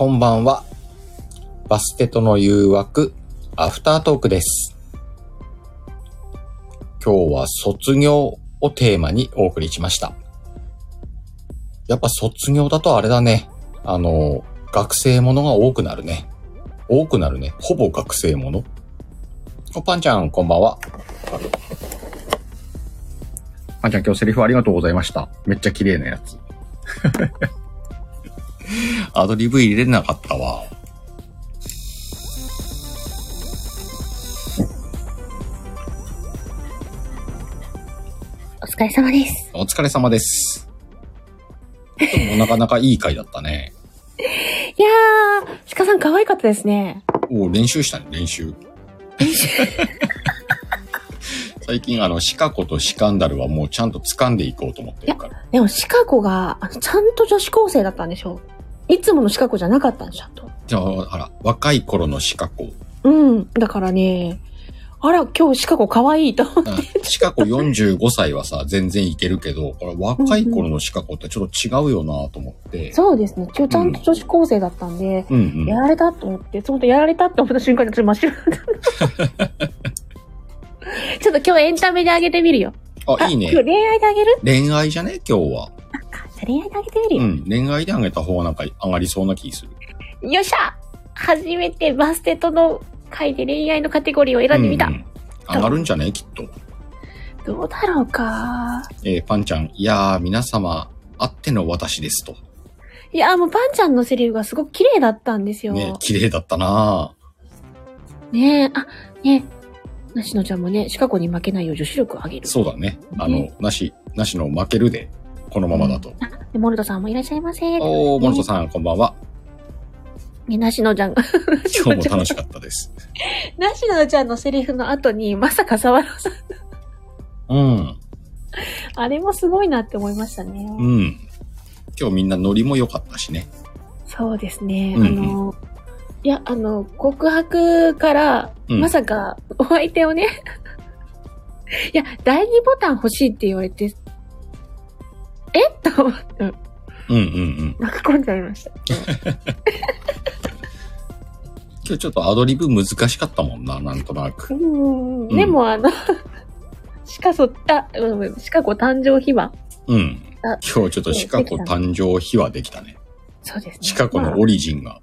こんばんは。バステとの誘惑、アフタートークです。今日は卒業をテーマにお送りしました。やっぱ卒業だとあれだね。あの、学生ものが多くなるね。多くなるね。ほぼ学生もの。おパンちゃん、こんばんは。パンちゃん、今日セリフありがとうございました。めっちゃ綺麗なやつ。アドリブ入れれなかったわ。お疲れ様です。お疲れ様です。でもなかなかいい回だったね。いやー、鹿さん可愛かったですね。お練習したね、練習。最近あの、シカ子とシカンダルはもうちゃんと掴んでいこうと思ってるから。でも、シカ子が、ちゃんと女子高生だったんでしょいつものシカ子じゃなかったんでしょと。じゃあ、あら、若い頃のシカ子。うん。だからね、あら、今日シカ子可愛いと。うんシカ子45歳はさ、全然いけるけど、これ若い頃のシカ子ってちょっと違うよなと思って。そうですね。今日ちゃんと女子高生だったんで、うんうん。やられたと思って、そのやられたって思った瞬間にちょっと真っ白だった。ちょっと今日エンタメであげてみるよ。あ、いいね今日。恋愛であげる？恋愛じゃね？今日は。じゃあ恋愛であげてみるよ。うん。恋愛であげた方がなんか上がりそうな気する。よっしゃ初めてバステとの回で恋愛のカテゴリーを選んでみた。うんうん上がるんじゃね？きっと。どうだろうか。えーパンちゃん、いやー、皆様、あっての私ですと。いや、もうパンちゃんのセリフがすごく綺麗だったんですよ。ね、綺麗だったなねえ、あ、ねえ、なしのちゃんもね、シカゴに負けないよう女子力を上げる。そうだね。あのね、なし、なしの負けるで、このままだと。で、モルトさんもいらっしゃいませ。おー、モルトさん、こんばんは。ね、なしのちゃんが。今日も楽しかったです。なしのちゃんのセリフの後に、まさか沢野さん。うん。あれもすごいなって思いましたね。うん。今日みんなノリも良かったしね。そうですね。うんうんあの、いや、あの、告白から、うんまさか、お相手をね、いや、第二ボタン欲しいって言われて、え？と思って、うんうんうん。泣き込んじゃいました。今日ちょっとアドリブ難しかったもんな、なんとなく。うん。でも、あの、シカソ、あ、うんシカゴ誕生秘話。うん。あ今日ちょっとシカ子誕生秘話できたね。そうですね。シカ子のまオリジンが。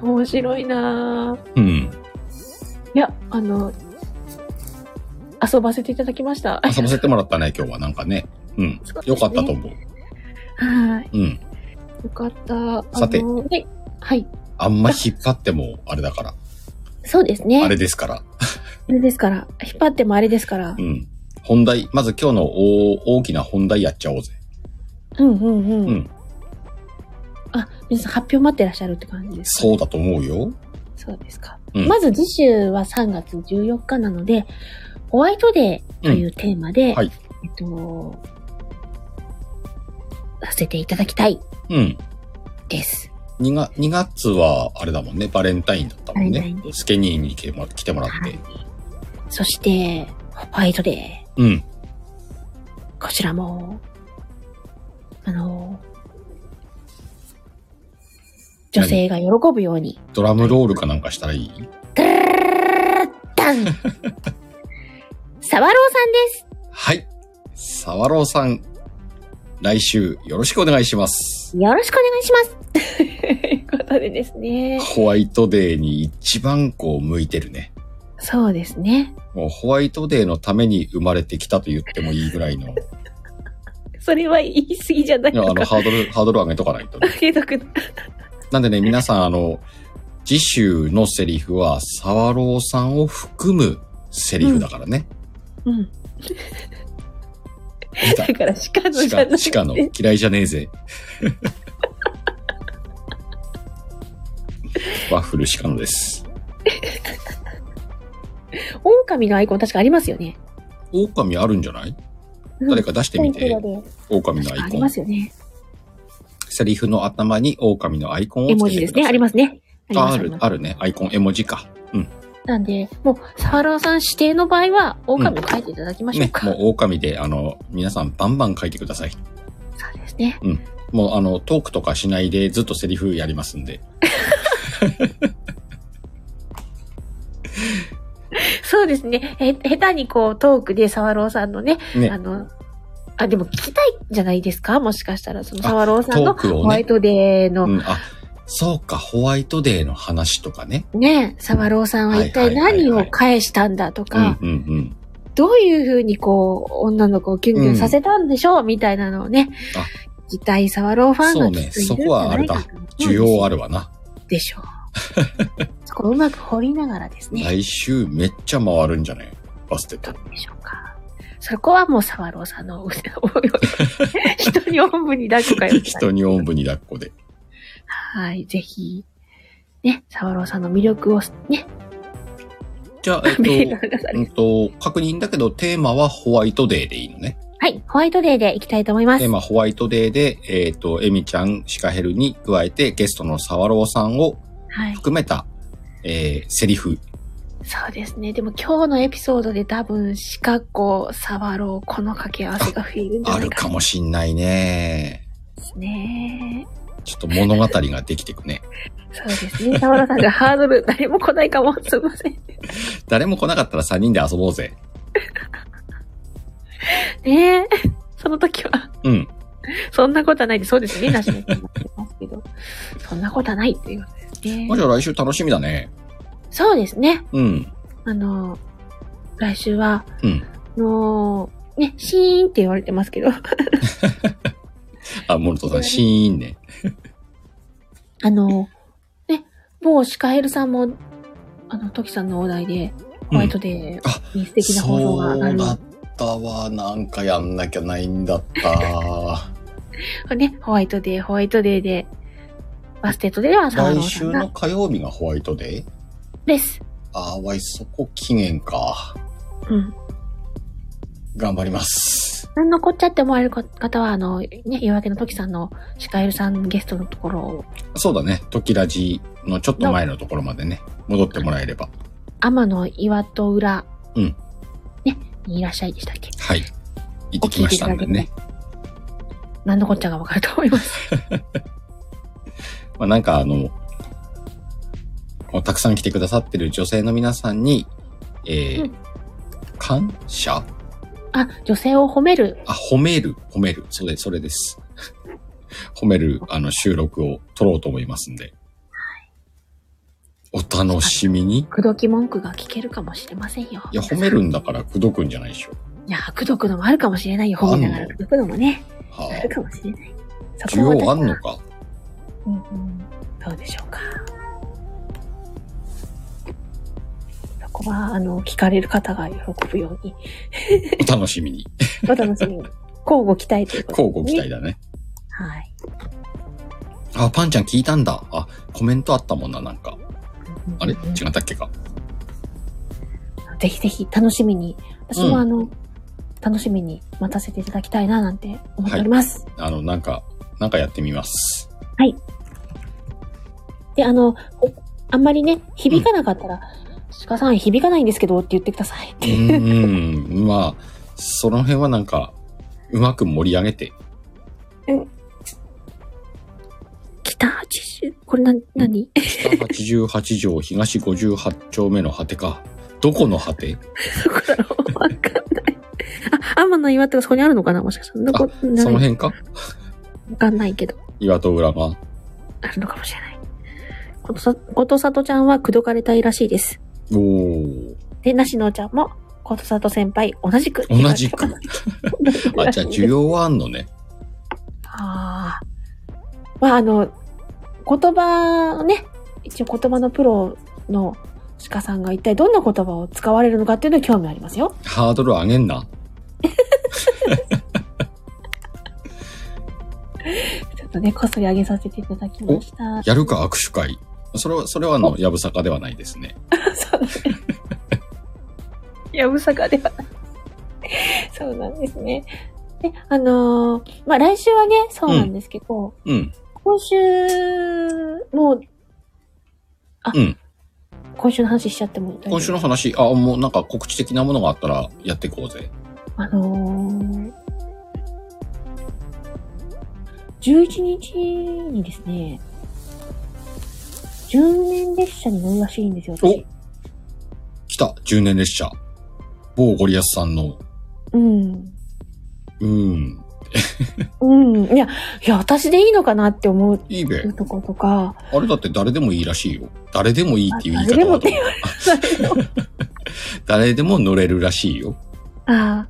あ 面白いなぁうん。いや、あの、遊ばせていただきました。遊ばせてもらったね、今日はなんかね。うん。ねよかったと思う。はい。うん。よかった。さてはい。あんま引っ張ってもあれだから。そうですね。あれですから。あれですから。引っ張ってもあれですからう。ん。本題、まず今日の大大きな本題やっちゃおうぜ。うんうんうん。うんあ、皆さん発表待ってらっしゃるって感じですか？そうだと思うよ。そうですか。うんまず次週は3月14日なので、ホワイトデーというテーマで、はいえっと、させていただきたいうん。です。2, が2月は、あれだもんね、バレンタインだったもんねスケニーに来ても来てもらって。はい。そして、ホワイトデー。うん。こちらも、あの、女性が喜ぶように、ドラムロールかなんかしたらいい？ダン沢朗さんです。はい。沢朗さん、来週よろしくお願いします。よろしくお願いします。ということでですね。ホワイトデーに一番こう向いてるね。そうですね。もうホワイトデーのために生まれてきたと言ってもいいぐらいの、い それは言い過ぎじゃないやあの、のか。ハードル、ハードル上げとかないとね。けどくなんでね、皆さん、あの、次週のセリフは、沢朗さんを含むセリフだからね。うん。出ただから鹿のじゃな鹿、くて鹿の嫌いじゃねえぜ。ワッフル鹿のです。狼のアイコン確かありますよね。狼あるんじゃない？誰か出してみて。狼のアイコンありま。すよね。セリフの頭に狼のアイコンを絵つ文字ですね。けてください。ありますね。ありああますありま、するあるね。アイコン、絵文字か。うん。なんで、もう、沢朗さん指定の場合は、狼を書いていただきましょうね、か。もう狼で、あの、皆さんバンバン書いてください。そうですね。うんもうあの、トークとかしないでずっとセリフやりますんで。そうですね。へ、下手にこう、トークで沢朗さんのね、あね。の、あ、でも聞きたいんじゃないですか？もしかしたら、その沢朗さんのホワイトデーの、うん、あ、そうか、ホワイトデーの話とかね。ね、沢朗さんは一体何を返したんだとうんか、うんうん。どういうふうにこう、女の子をキュンキュンさせたんでしょう、みたいなのをねあ、聞きたい沢朗ファンがそうねそこはあれだ需要あるわな。でしょう。そ こをうまく掘りながらですね。来週めっちゃ回るんじゃない？バステとど。うでしょうか。そこはもう沢朗さんの、人におんぶに抱っこかよ。人におんぶに抱っこで。はい、ぜひ、ね、沢朗さんの魅力をね、じゃあ、えっと、うんと、確認だけど、テーマはホワイトデーでいいのね？はい、ホワイトデーでいきたいと思いますテー。マホワイトデーで、えっ、と、エミちゃん、シカヘルに加えて、ゲストのサワローさんをはい。含めた、えー、セリフ。そうですね。でも今日のエピソードで多分、シカゴ、サワロー、この掛け合わせが増えるんじゃあないかるかもしんないね。ですね。ちょっと物語ができてくね。そうですね。サワローさんがハードル、誰も来ないかも。すいません。誰も来なかったら3人で遊ぼうぜ。ねえ。その時は、うん。そんなことはないで、そうですね。なしの人になってますけど、そんなことはないっていうことですねまあ、。じゃあ来週楽しみだね。そうですね。うん。あの、来週は、うん。あのね、シーンって言われてますけど、あ、モルトさん、シーンね。あの、ね、某シカヘルさんも、あの、トキさんのお題で、ホワイトデーに素敵な放送がある。そうだったわ。なんかやんなきゃないんだった。ね、ホワイトデー、ホワイトデーで、バステットではサ来週の火曜日がホワイトデー？です。あーわい、そこ期限か。うん。頑張ります。なんのこっちゃって思われる方は、あの、ね、夜明けの時さんのシカエルさんゲストのところを、そうだね。時ラジのちょっと前のところまでね、戻ってもらえれば。天の岩戸裏、うん。ね、にいらっしゃいでしたっけ？はい。行ってきましたんでね。なんのこっちゃがわかると思います。まあ、なんかあの、たくさん来てくださってる女性の皆さんに、えーうん感謝？あ、女性を褒める。あ、褒める、褒める。それ、それです。褒める、あの、収録を撮ろうと思いますんで。お楽しみに。口説き文句が聞けるかもしれませんよ。いや、褒めるんだから、口説くんじゃないでしょ。いや、口説くのもあるかもしれないよ。褒めながらあんの口説くのもね、はあるかもしれない。需要あんのか？うんうん。どうでしょうか。こは、あの、聞かれる方が喜ぶように、お楽しみに。お楽しみに。交互期待ということで、交互期待だね。はい。あ、パンちゃん聞いたんだ。あ、コメントあったもんな、なんか。あれうんうん違ったっけか？ぜひぜひ楽しみに、私うんもあの、楽しみに待たせていただきたいななんて思っております。あの、なんか、なんかやってみます。で、あの、おあんまりね、響かなかったら、鹿さん響かないんですけどって言ってくださいっうて。ーん、まあ、その辺はなんか、うまく盛り上げて。北80、これな、何？北88条東58丁目の果てか。どこの果て？どこだろうわかんない。あ、天の岩ってそこにあるのかな？もしかしたら。どこ、その辺か？わかんないけど。岩戸浦が。あるのかもしれない。ことさ、ことさとちゃんは口説かれたいらしいです。おー。で、なしのちゃんも、ことさと先輩、同じく。同じく。あ、じゃあ需要はあんのね。ああ。まあ、あの、言葉をね、一応言葉のプロの鹿さんが一体どんな言葉を使われるのかっていうのに興味ありますよ。ハードル上げんな。ちょっとね、こっそり上げさせていただきました。やるか握手会。それは、それはあの、やぶさかではないですね。そ ね。やぶさかではない。そうなんですね。で、あのーまあ、来週はね、そうなんですけど、うん。今週、もう、あ、うん今週の話しちゃっても今週の話、あ、もうなんか告知的なものがあったらやっていこうぜ。あのー11日にですね、10年列車に乗るらしいんですよ、私。来た !10 年列車。某ゴリアスさんの。うん。うん。うん。いや、いや、私でいいのかなって思ういいべ。とことか、あれだって誰でもいいらしいよ。誰でもいいっていう言い方は誰でもって言われたけど。誰でも乗れるらしいよ。ああ、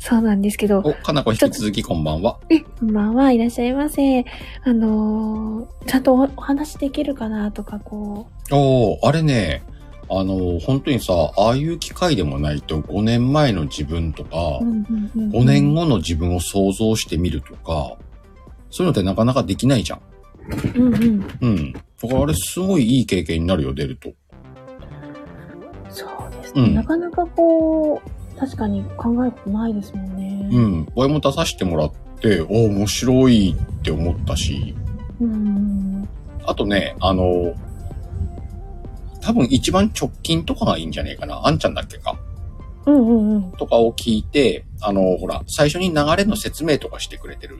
そうなんですけど、お、かなこ引き続きこんばんは。え、こんばんはいらっしゃいませ。あのーちゃんとおお話できるかなとか、こおー、あれね、あの、本当にさ、ああいう機会でもないと5年前の自分とかう、、うんうんうんうん5年後の自分を想像してみるとか、そういうのってなかなかできないじゃん。うんうん。うん。だからあれすごいいい経験になるよ、出ると。そうですね、うんなかなかこう、確かに考えることないですもんね。うん。俺も出させてもらって、お面白いって思ったし、うん。うん。あとね、あの、多分一番直近とかがいいんじゃねえかな。あんちゃんだっけか。うんうんうん。とかを聞いて、あの、ほら、最初に流れの説明とかしてくれてる。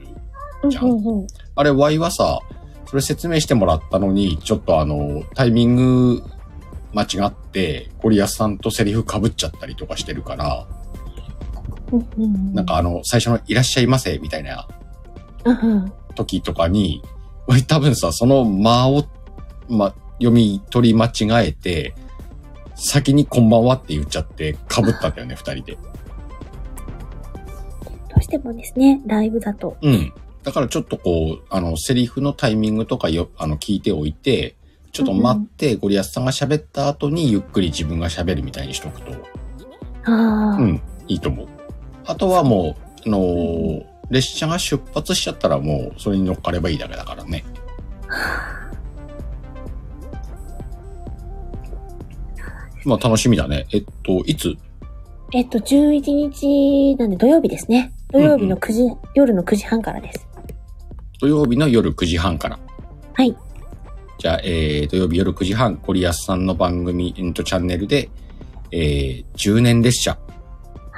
うんじゃんうんうん。あれ、Y はさ、それ説明してもらったのに、ちょっとあの、タイミング間違って、ゴリアスさんとセリフ被っちゃったりとかしてるから、うんうんうん。なんかあの、最初のいらっしゃいませ、みたいなうんうん。時とかに、俺 多分さ、その間を、ま、読み取り間違えて、先にこんばんはって言っちゃって、被ったんだよね、二人で。どうしてもですね、ライブだと。うん。だからちょっとこう、あの、セリフのタイミングとかよ、あの、聞いておいて、ちょっと待って、ゴリアスさんが喋った後にゆっくり自分が喋るみたいにしとくと、ああ、うん、いいと思う。あとはもう、あのー列車が出発しちゃったらもう、それに乗っかればいいだけだからね。まあ楽しみだね。えっと、いつ？えっと、11日なんで土曜日ですね。土曜日の9時、夜の9時半からです。土曜日の夜9時半から。はい。じゃあ、えー、土曜日夜9時半、ゴリアスさんの番組、えっと、チャンネルで、えー、10年列車。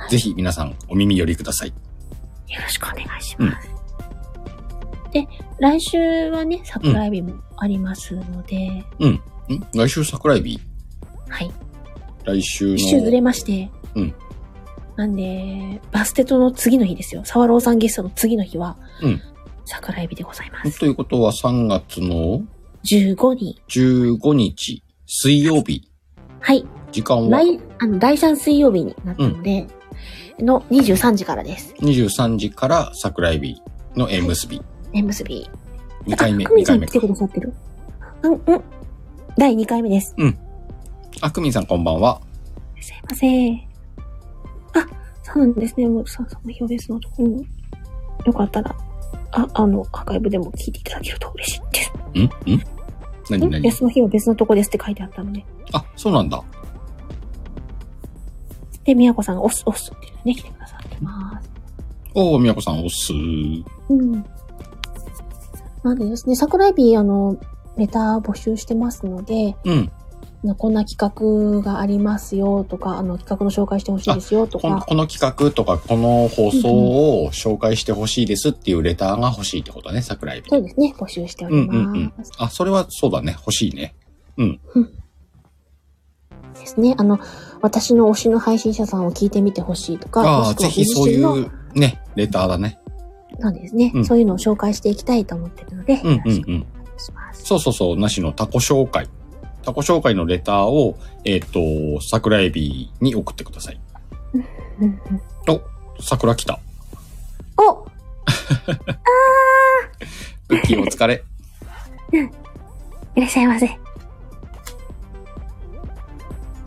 ぜひ皆さんお耳寄りください。よろしくお願いします。で、来週はね、桜エビもありますので、ん来週桜エビ？はい。来週の。一周ずれまして、うん。なんで、バステトの次の日ですよ。サワローさんゲストの次の日は、うん。桜エビでございます。ということは3月の？15に、15日、水曜日。はい。時間は？来、あの、第3水曜日になったので、の23時からです。23時から桜エビの縁結び。縁結び。2回目、あ、クミ2回目来てく。ださってるうん、うん。第2回目です。あ、クミンさんこんばんは。すいません。あ、そうなんですね。もう、さ、その表ですのと。うん。よかったら、あ、あの、アーカイブでも聞いていただけると嬉しいです。ん？ん？何ん何別の日は別のとこですって書いてあったので。あ、そうなんだ。で、みやこさんが押す、押すっていうね、来てくださってます。おー、みやこさん、おっすー。うん。なんでですね、桜エビ、あの、レター募集してますので、うん。こんな企画がありますよとか、あの、企画の紹介してほしいですよとか、この企画とか、この放送を紹介してほしいですっていうレターが欲しいってことね、桜エビ。そうですね、募集しておうんりうんうんます。。あ、それはそうだね。欲しいね。ですね。あの、私の推しの配信者さんを聞いてみてほしいとか、ああ、ぜひそういうね、レターだね。そうですね、うんそういうのを紹介していきたいと思ってるので、うんよろしくうんうん。お願いします。そうそうそう、なしのタコ紹介。タコ紹介のレターを、えっ、と、桜エビに送ってください。うんうんお、桜来た。おウッキーお疲れ。いらっしゃいませ。ね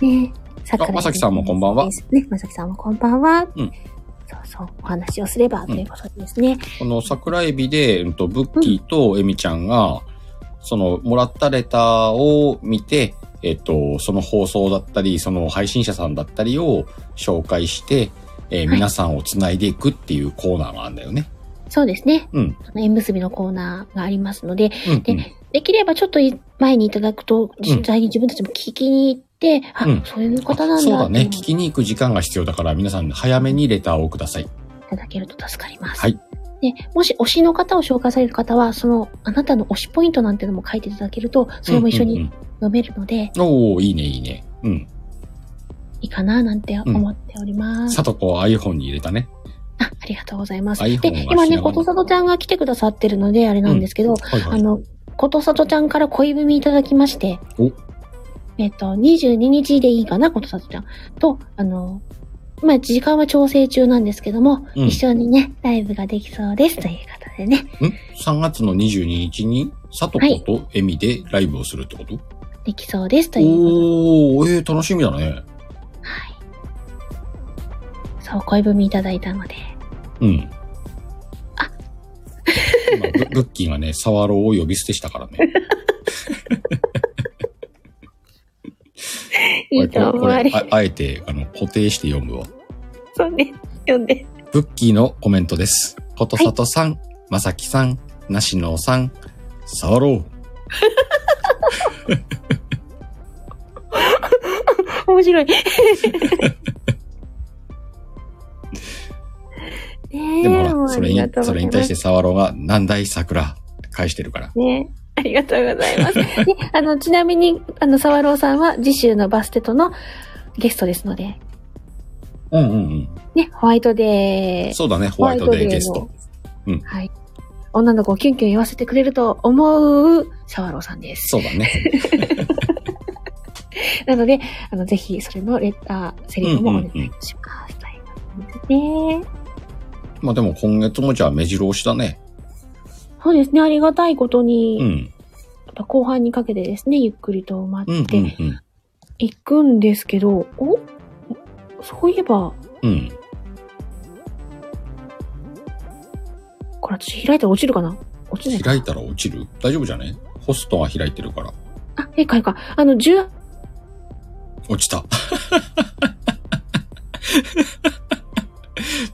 え、桜あまさきさんもこんばんはね、まさきさんもこんばんは。うんそうそう、お話をすればということですね。この桜エビで、うんと、ブッキーとエミちゃんが、その、もらったレターを見て、えっ、と、その放送だったり、その配信者さんだったりを紹介して、えーはい皆さんをつないでいくっていうコーナーがあるんだよね。そうですね。うん。縁結びのコーナーがありますので、うん、でうん。できればちょっとい前にいただくと、実際に自分たちも聞きに行って、あ、うんそういう方なんだそうだね。聞きに行く時間が必要だから、皆さん早めにレターをください。いただけると助かります。はい。で、もし推しの方を紹介される方は、その、あなたの推しポイントなんてのも書いていただけると、それも一緒にうんうん読めるので、うんおー、いいね、いいね。うん。いいかななんて思っております。さとこは iPhone に入れたね。あ、ありがとうございます。で、は今ね、ことさとちゃんが来てくださってるので、あれなんですけど、はいはい。あの、ことさとちゃんから恋文いただきまして、おえっと、22日でいいかな、ことさとちゃん。と、あの、まあ、時間は調整中なんですけども、うん一緒にね、ライブができそうです、ということでね。ん ?3 月の22日に、さとことエミでライブをするってこと、できそうです、ということおー、えー、楽しみだね。はい。そう、恋文いただいたので。うん。あ今ブ、ブッキーがね、サワローを呼び捨てしたからね。いいと思これわれ。ああえて、あの、固定して読むわ。そうね。読んで。ブッキーのコメントです。ことさとさん、まさきさん、なしのさん、サワロー。面白い。でもほそれにそれに対して。サワローが、なんだい桜返してるから。ねありがとうございます。で、あの、ちなみに、あの、沢朗さんは次週のバステとのゲストですので、うんうんうん。ね、ホワイトデー、そうだね、ホワイトデーゲスト。うんはい。女の子をキュンキュン言わせてくれると思う沢朗さんです。そうだね。なので、あの、ぜひ、それのレター、セリフもお願いうんうんうんします。うことですね。まあでも今月もじゃあ目白押しだね。そうですね、ありがたいことに、うん。後半にかけてですね、ゆっくりと待うんってうんうん。いくんですけど、おそういえば、うん。これ私開いたら落ちるかな？落ちない開いたら落ちる？大丈夫じゃね？ホストが開いてるから。あ、え、かいか。あの、10、落ちた。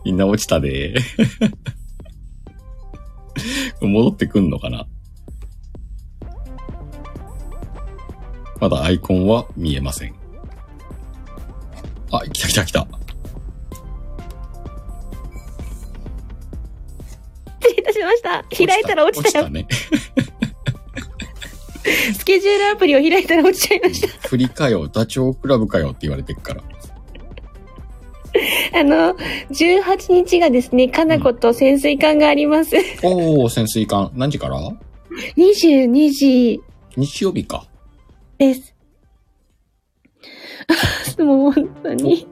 みんな落ちたで。戻ってくんのかな？まだアイコンは見えません。あ、来た来た来た。失礼いたしました。開いたら落ちたよ。落ちね。スケジュールアプリを開いたら落ちちゃいました。振りかよ、ダチョウ倶楽部かよって言われてっから。あの、18日がですね、かなこと潜水艦があります。おー、潜水艦。何時から？22時日曜日か。です。もう本当に。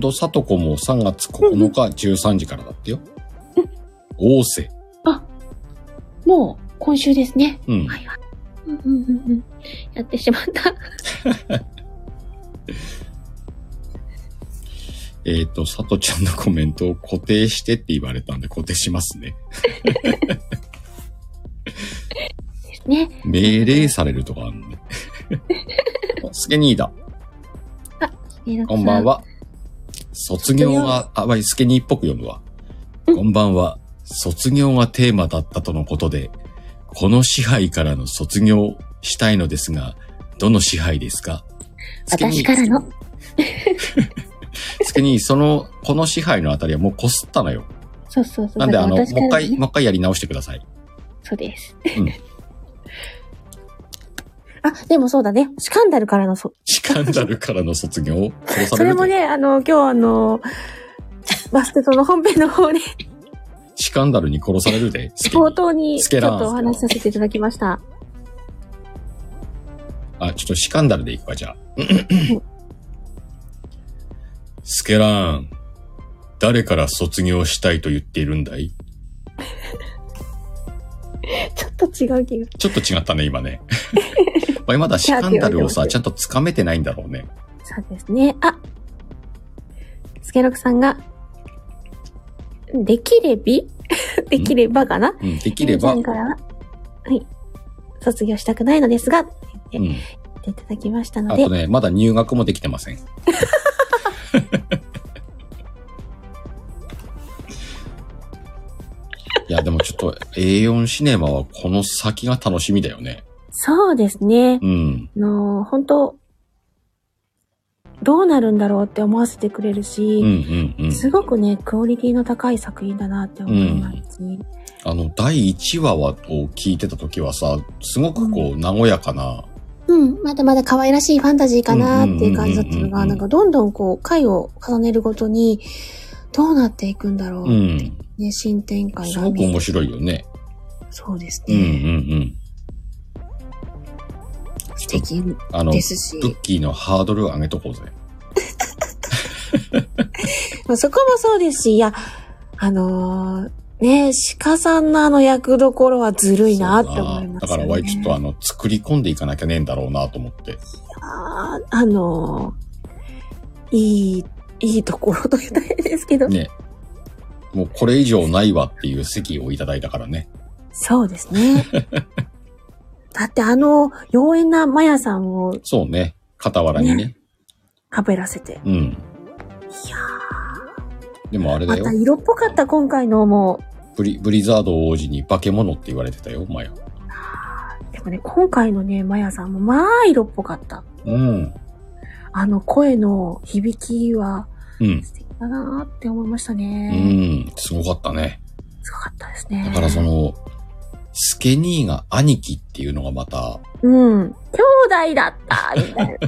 都さとこも3月9日13時からだってよ。大瀬。もう今週ですね。うん。はいはい。うんうんうんうん。やってしまった。えっ、と、さとちゃんのコメントを固定してって言われたんで固定しますね。ですね。命令されるとかあるのね。スケニーだ。こんばん。は。卒業が、あ、わい、スケニーっぽく読むわ。うんこんばんは。卒業がテーマだったとのことで、この支配からの卒業したいのですが、どの支配ですか？スケニー私からの。スケニー、その、この支配のあたりはもうこすったのよ。そうそうそう。なんで、あの、もう一回、もう一回やり直してください。そうです。うんあ、でもそうだね。スカンダルからのそ、シカンダルからの卒業？を殺されるで。それもね、あの、今日あの、バステトの本編の方で、シカンダルに殺されるで。冒ー頭にちょっスケラーンとお話しさせていただきました。あ、ちょっとシカンダルでいくか、じゃあ。スケラーン、誰から卒業したいと言っているんだい？ちょっと違う気が。ちょっと違ったね、今ね。まあまだシカンダルをさ、ちゃんとつかめてないんだろうね。そうですね。あスケロクさんが、できれび？できればかな？うん、できれば、は、はい。卒業したくないのですが、うん。いただきましたので、あとね、まだ入学もできてません。いや、でもちょっと A4 シネマはこの先が楽しみだよね。そうですね。うん。あの、本当どうなるんだろうって思わせてくれるし、うんうんうん。すごくね、クオリティの高い作品だなって思いますし、あの、第1話はを聞いてた時はさ、すごくこう、和やかな、うん、まだまだ可愛らしいファンタジーかなっていう感じだったのが、うんうんうんうんなんかどんどんこう、回を重ねるごとに、どうなっていくんだろう、うん。ね、新展開すごく面。白いよね。そうですうんうんね。うん。素敵あの、ですし。ブッキーのハードル上げとこうぜ。ま あそこもそうですし、いや、あのーね、鹿さんのあの役どころはずるいなって思いますよ、ね。だから、わいちょっとあの、作り込んでいかなきゃねえんだろうなと思って。あーあのーいい、いいところと言ったらですけど。ね。もうこれ以上ないわっていう席をいただいたからね。そうですね。だってあの、妖艶なマヤさんをそうね。傍らにね。かべらせて。うん。いやでもあれだよーまた。色っぽかった今回のもブリ、ブリザード王子に化け物って言われてたよ、マヤ。う、でもね、今回のね、マヤさんもまあ色っぽかった。うん。あの声の響きはうん。素敵だなーって思いましたうね。ん。すごかったね。すごかったですね。だからその、スケニーが兄貴っていうのがまた、うん。兄弟だったみたい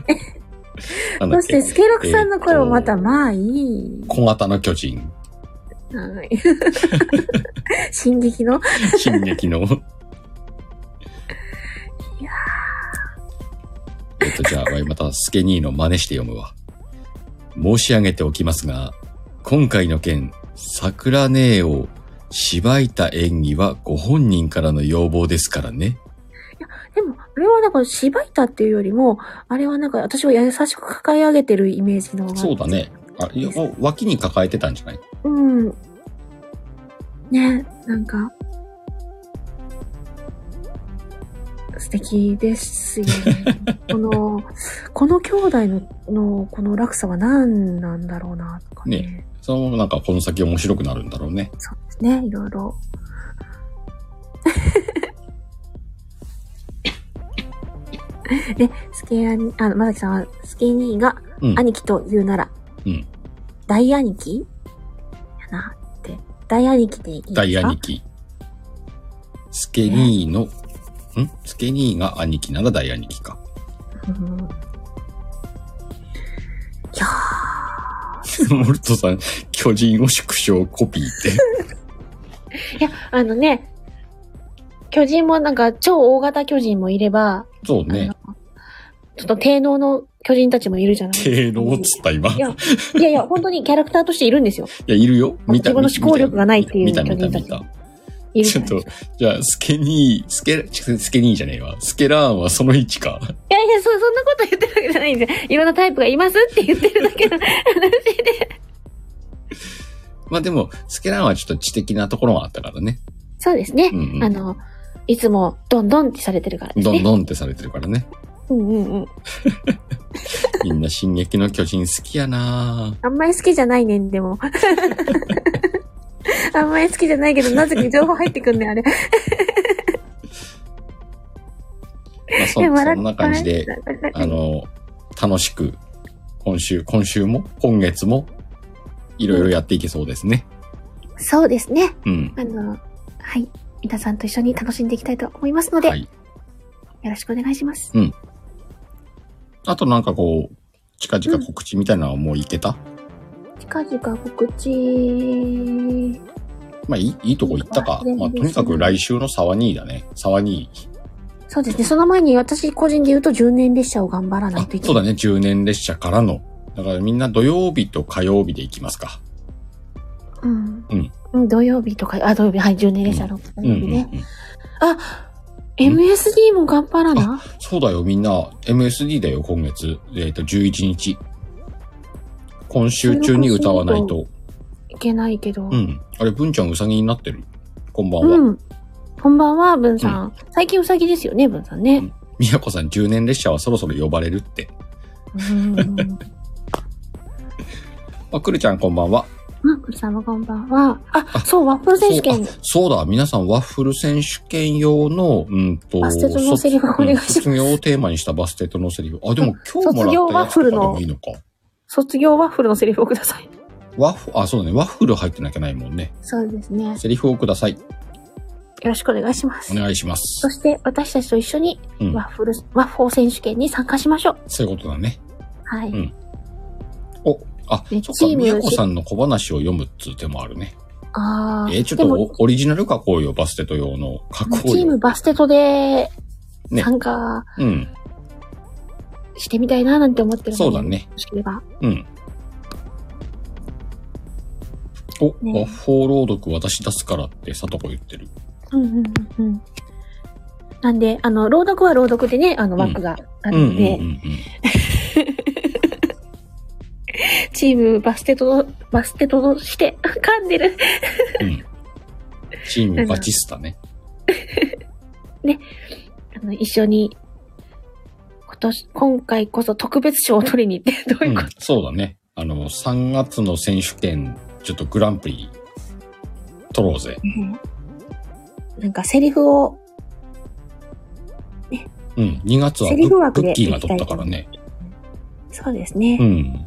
な。そして、スケロクさんの声もまた、まあいい。小型の巨人。はい。進撃の進撃の。いやえっと、じゃあ、またスケニーの真似して読むわ。申し上げておきますが、今回の件、桜姉を芝いた演技はご本人からの要望ですからね。でも、あれはなんか、芝いたっていうよりも、あれはなんか、私は優しく抱え上げてるイメージの。そうだ。ね。あ、いや脇に抱えてたんじゃない？うん。ね、なんか、素敵ですよね。この、この兄弟の、の、この落差は何なんだろうな、とかね。ねそのなんかこの先面白くなるんだろうね。そうですね、いろいろ。で、スケアニ、あの、まさきさんは、スケニーがうん。兄貴と言うなら、うん。大兄貴やなって。大兄貴でいいですか？大兄貴。スケニーの、ん？スケニーが兄貴なら大兄貴か。うんいやモルトさん、巨人を縮小コピーって。ー いや、あのね、巨人もなんか超大型巨人もいれば、そうね。ちょっと低能の巨人たちもいるじゃない？低能っつった今。いいや、いやいや、本当にキャラクターとしているんですよ。や、いるよ。見た自分の思考力がないっていう見た見た見た巨人たち。いるじちょっとじゃあ、スケニー、スケ、スケニーじゃねえわ。スケラーンはその位置か。いやいや、そ、そんなこと言ってるわけじゃないんですよ。いろんなタイプがいますって言ってるだけの話で。まあでも、スケラーンはちょっと知的なところがあったからね。そうですね。うんうんあの、いつもどんどんってされてるからですどんね。どんってされてるからね。うんうんうん。みんな進撃の巨人好きやなあんまり好きじゃないねん、でも。あんまり好きじゃないけど、なぜか情報入ってくんね、あれ。まあそ、そんな感じで、あの、楽しく、今週、今週も、今月も、いろいろやっていけそうですね。そうですね。うん。あの、はい。皆さんと一緒に楽しんでいきたいと思いますので、はい。よろしくお願いします。あとなんかこう、近々告知みたいなのはもういけた、近々告知、まあいい、いいとこ行ったか。まあとにかく来週の沢にだね。沢に。そうですね。その前に私個人で言うと10年列車を頑張らないあとい、けない。そうだね。10年列車からの。だからみんな土曜日と火曜日で行きますか。うん。うんうん。土曜日とか、あ、土曜日、はい、10年列車の土うんうん、うん曜日ね。。あ、MSD も頑張らな？そうだよ、みんな。MSD だよ、今月。えっ、と、11日。今週中に歌わないと。いけないけど。うん。あれ、文ちゃんうさぎになってる？こんばんは。うん。こんばんは、文さん。最近うさぎですよね、文さんね。みやこさん、10年列車はそろそろ呼ばれるって。うん。あ、くるちゃんこんばんは。まあ、さんもこんばんは。あ、そう、ワッフル選手権。そうあそうだ、皆さんワッフル選手権用の、うんと、バステトのセリフお願いします卒卒業をテーマにしたバステトのセリフ。あ、でも今日もらったやつとかでもいいのか。卒業ワッフルのセリフをください。ワッフ、あ、そうだね。ワッフル入ってなきゃないもんね。そうですね。よセリフをください。ろしくお願いしますお。願いしますそ。して、私たちと一緒に、うんワッフル、ワッフォー選手権に参加しましょう。そういうことだね。はい。うんお、あ、っか、チームみやこさんの小話を読むっつう手もあるね。ああ。えーちょっでもとおオリジナル書こうよ、バステト用の。書こうチームよ。バステトでね参加うん。してみたいななんて思ってるのでそうだ。ね。もしければ。うん。お、ねワッフォー朗読私出すからってさとこ言ってる。うんうんうんうん。なんで、あの、朗読は朗読でね、あの、枠があるので、チームバステト、バステトとして、噛んでる。うん。うん。チームバチスタね。あの、一緒に、今年、今回こそ特別賞を取りに行って、どうういうこん。そうだね。あの、3月の選手権、ちょっとグランプリ、取ろうぜ。と、ねなんかセリフを、うん。2月はブッキーが取ったからね。そうですね。うん。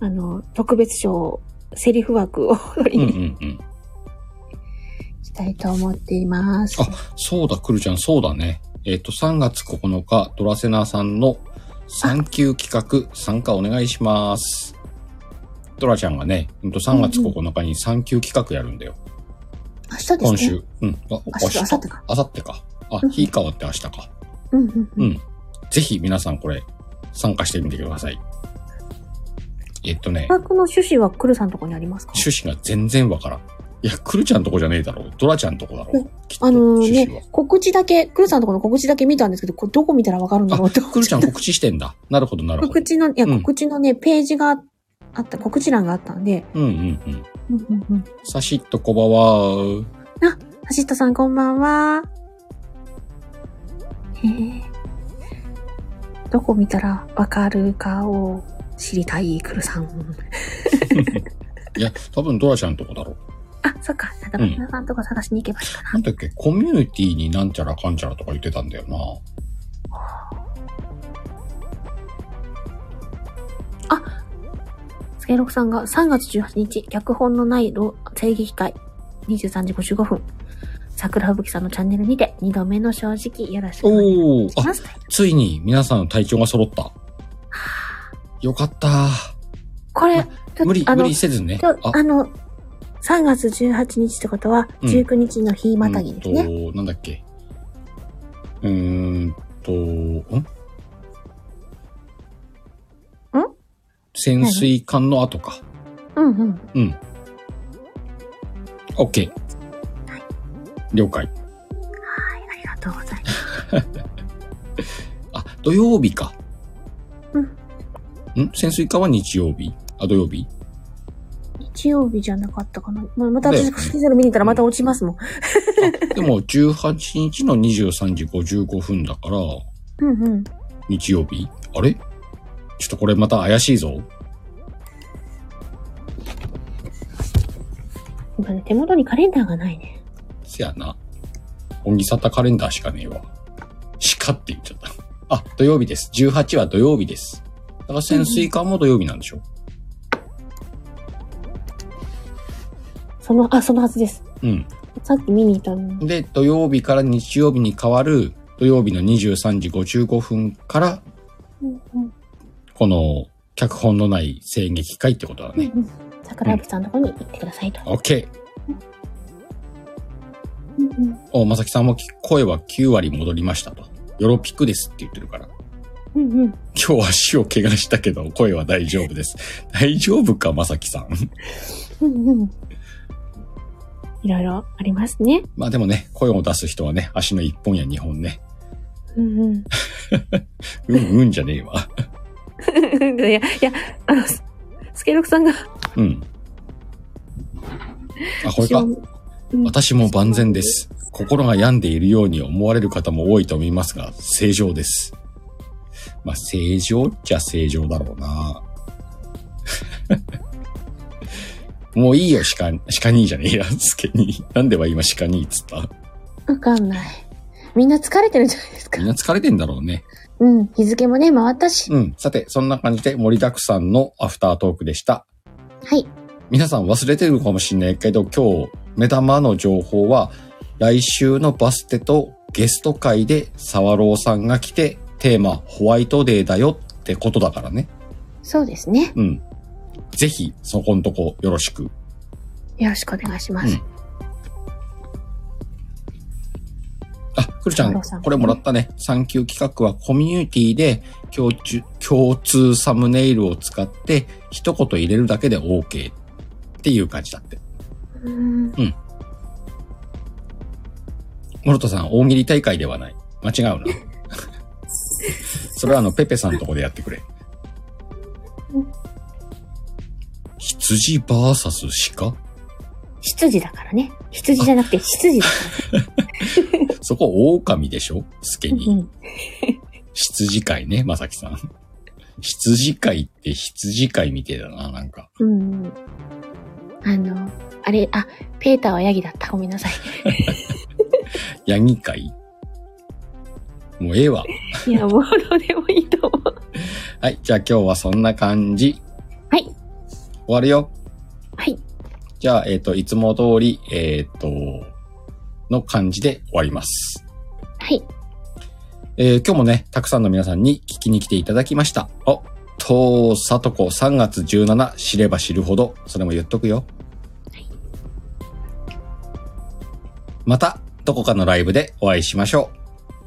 あの、特別賞、セリフ枠を取りにんうん。したいと思っています。あそうだ、くるちゃん、そうだね。えっ、と、3月9日、ドラセナさんの産休企画参加お願いします。ドラちゃんがね、うんと3月9日に産休企画やるんだよ。明日ですね。今週。うん。あ、明日、明後日か。明後日か。あうん、日変わって明日か。うんうん。ぜひ皆さんこれ、参加してみてください。えっとね、企画の趣旨はクルさんのとこにありますか？趣旨が全然わからん。いや、くるちゃんとこじゃねえだろう。ドラちゃんとこだろうあの趣旨はね、告知だけ、クルさんのとこの告知だけ見たんですけど、これどこ見たらわかるんだろうって思っくるちゃん告知してんだ。なるほど、なるほど告。知の、いや、うん告知のね、ページがあった、告知欄があったんで、うんうんうん。うんうんうん。さしっとこばは、橋下さんこんばんは。へえ。どこ見たらわかるかを知りたい、クルさん。いや、多分ドラちゃんとこだろう。あ、そっか。だから、皆さんとこ探しに行けばいいかな。なんだっけ、コミュニティになんちゃらかんちゃらとか言ってたんだよな。スケロクさんが3月18日、脚本のないろ声劇会、23時55分。桜吹雪さんのチャンネルにて、2度目の正直よろしくお願いします。ついに皆さんの体調が揃った。よかった。これ、ま無理、無理せずね。あの、3月18日ってことは、うん19日の日またぎですね。うんと、なんだっけ？うーんと、ん？潜水艦の後か。うんうん。うん。OK。了解。はい、ありがとうございます。あ、土曜日か。うん。ん？潜水艦は日曜日？あ、土曜日？日曜日じゃなかったかな。まあ、また私、スケジュール見に行ったらまた落ちますもん。あ、でも18日の23時55分だから、うんうん。日曜日？あれ？ちょっとこれまた怪しいぞ。今ね、手元にカレンダーがないね。せやな。オギサタカレンダーしかねえわ。しかって言っちゃった。あ、土曜日です。18は土曜日です。だから潜水艦も土曜日なんでしょその、あ、そのはずです。うん。さっき見に行ったの。で、土曜日から日曜日に変わる土曜日の23時55分から、うんうんこの脚本のない声劇会ってことだね。うんうん桜吹さんのとこに行ってくださいと。OK。うんうんお、まさきさんもき声は9割戻りましたと。ヨロピクですって言ってるから。うんうん。今日足を怪我したけど声は大丈夫です。大丈夫か、まさきさん？うんうん。いろいろありますね。まあでもね、声を出す人はね、足の1本や2本ね。うんうん。うんうんじゃねえわ。いや、いや、あの、ススケロクさんが、うん。あ、これか。うん私も万全です。心が病んでいるように思われる方も多いと思いますが、正常です。まあ、正常っちゃ正常だろうな。もういいよ、鹿、鹿にじゃねえや、スケに。なんでは今鹿にっつった？わかんない。みんな疲れてるんじゃないですか？みん。な疲れてんだろうね。うん。日付もね、回ったし。うん。さて、そんな感じで盛りだくさんのアフタートークでした。はい。皆さん忘れてるかもしれないけど、今日、目玉の情報は、来週のバステとゲスト会で沢朗さんが来て、テーマホワイトデーだよってことだからね。そうですね。うん。ぜひ、そこんとこよろしく。よろしくお願いします。うんあ、くるちゃんこれもらったね。産休企画はコミュニティで共通共通サムネイルを使って一言入れるだけで OK っていう感じだって。うーん。モルトさん、大喜利大会ではない。間違うな。それはあの、ペペさんのとこでやってくれ。羊バーサス鹿？羊だからね。羊じゃなくて羊だか そこ狼でしょ？スケら。うに。ん。羊飼いね、まさきさん。羊飼いって羊飼いみてえだな、なんか。うん。あの、あれ、あ、ペーターはヤギだった。ごめんなさい。ヤギ飼い？もうええわ。いや、もうどうでもいいと思う。はい、じゃあ今日はそんな感じ。はい。終わるよ。はい。じゃあ、えっ、と、いつも通り、えっ、と、の感じで終わります。はい。えー今日もね、たくさんの皆さんに聞きに来ていただきました。お、と、さとこ3月17知れば知るほど、それも言っとくよ。また、どこかのライブでお会いしましょ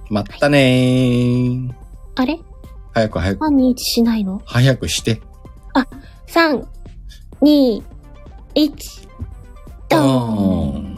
う。まったねー。あれ？早く早く、?3、2、1しないの？早くして。?3、2、1、ドン。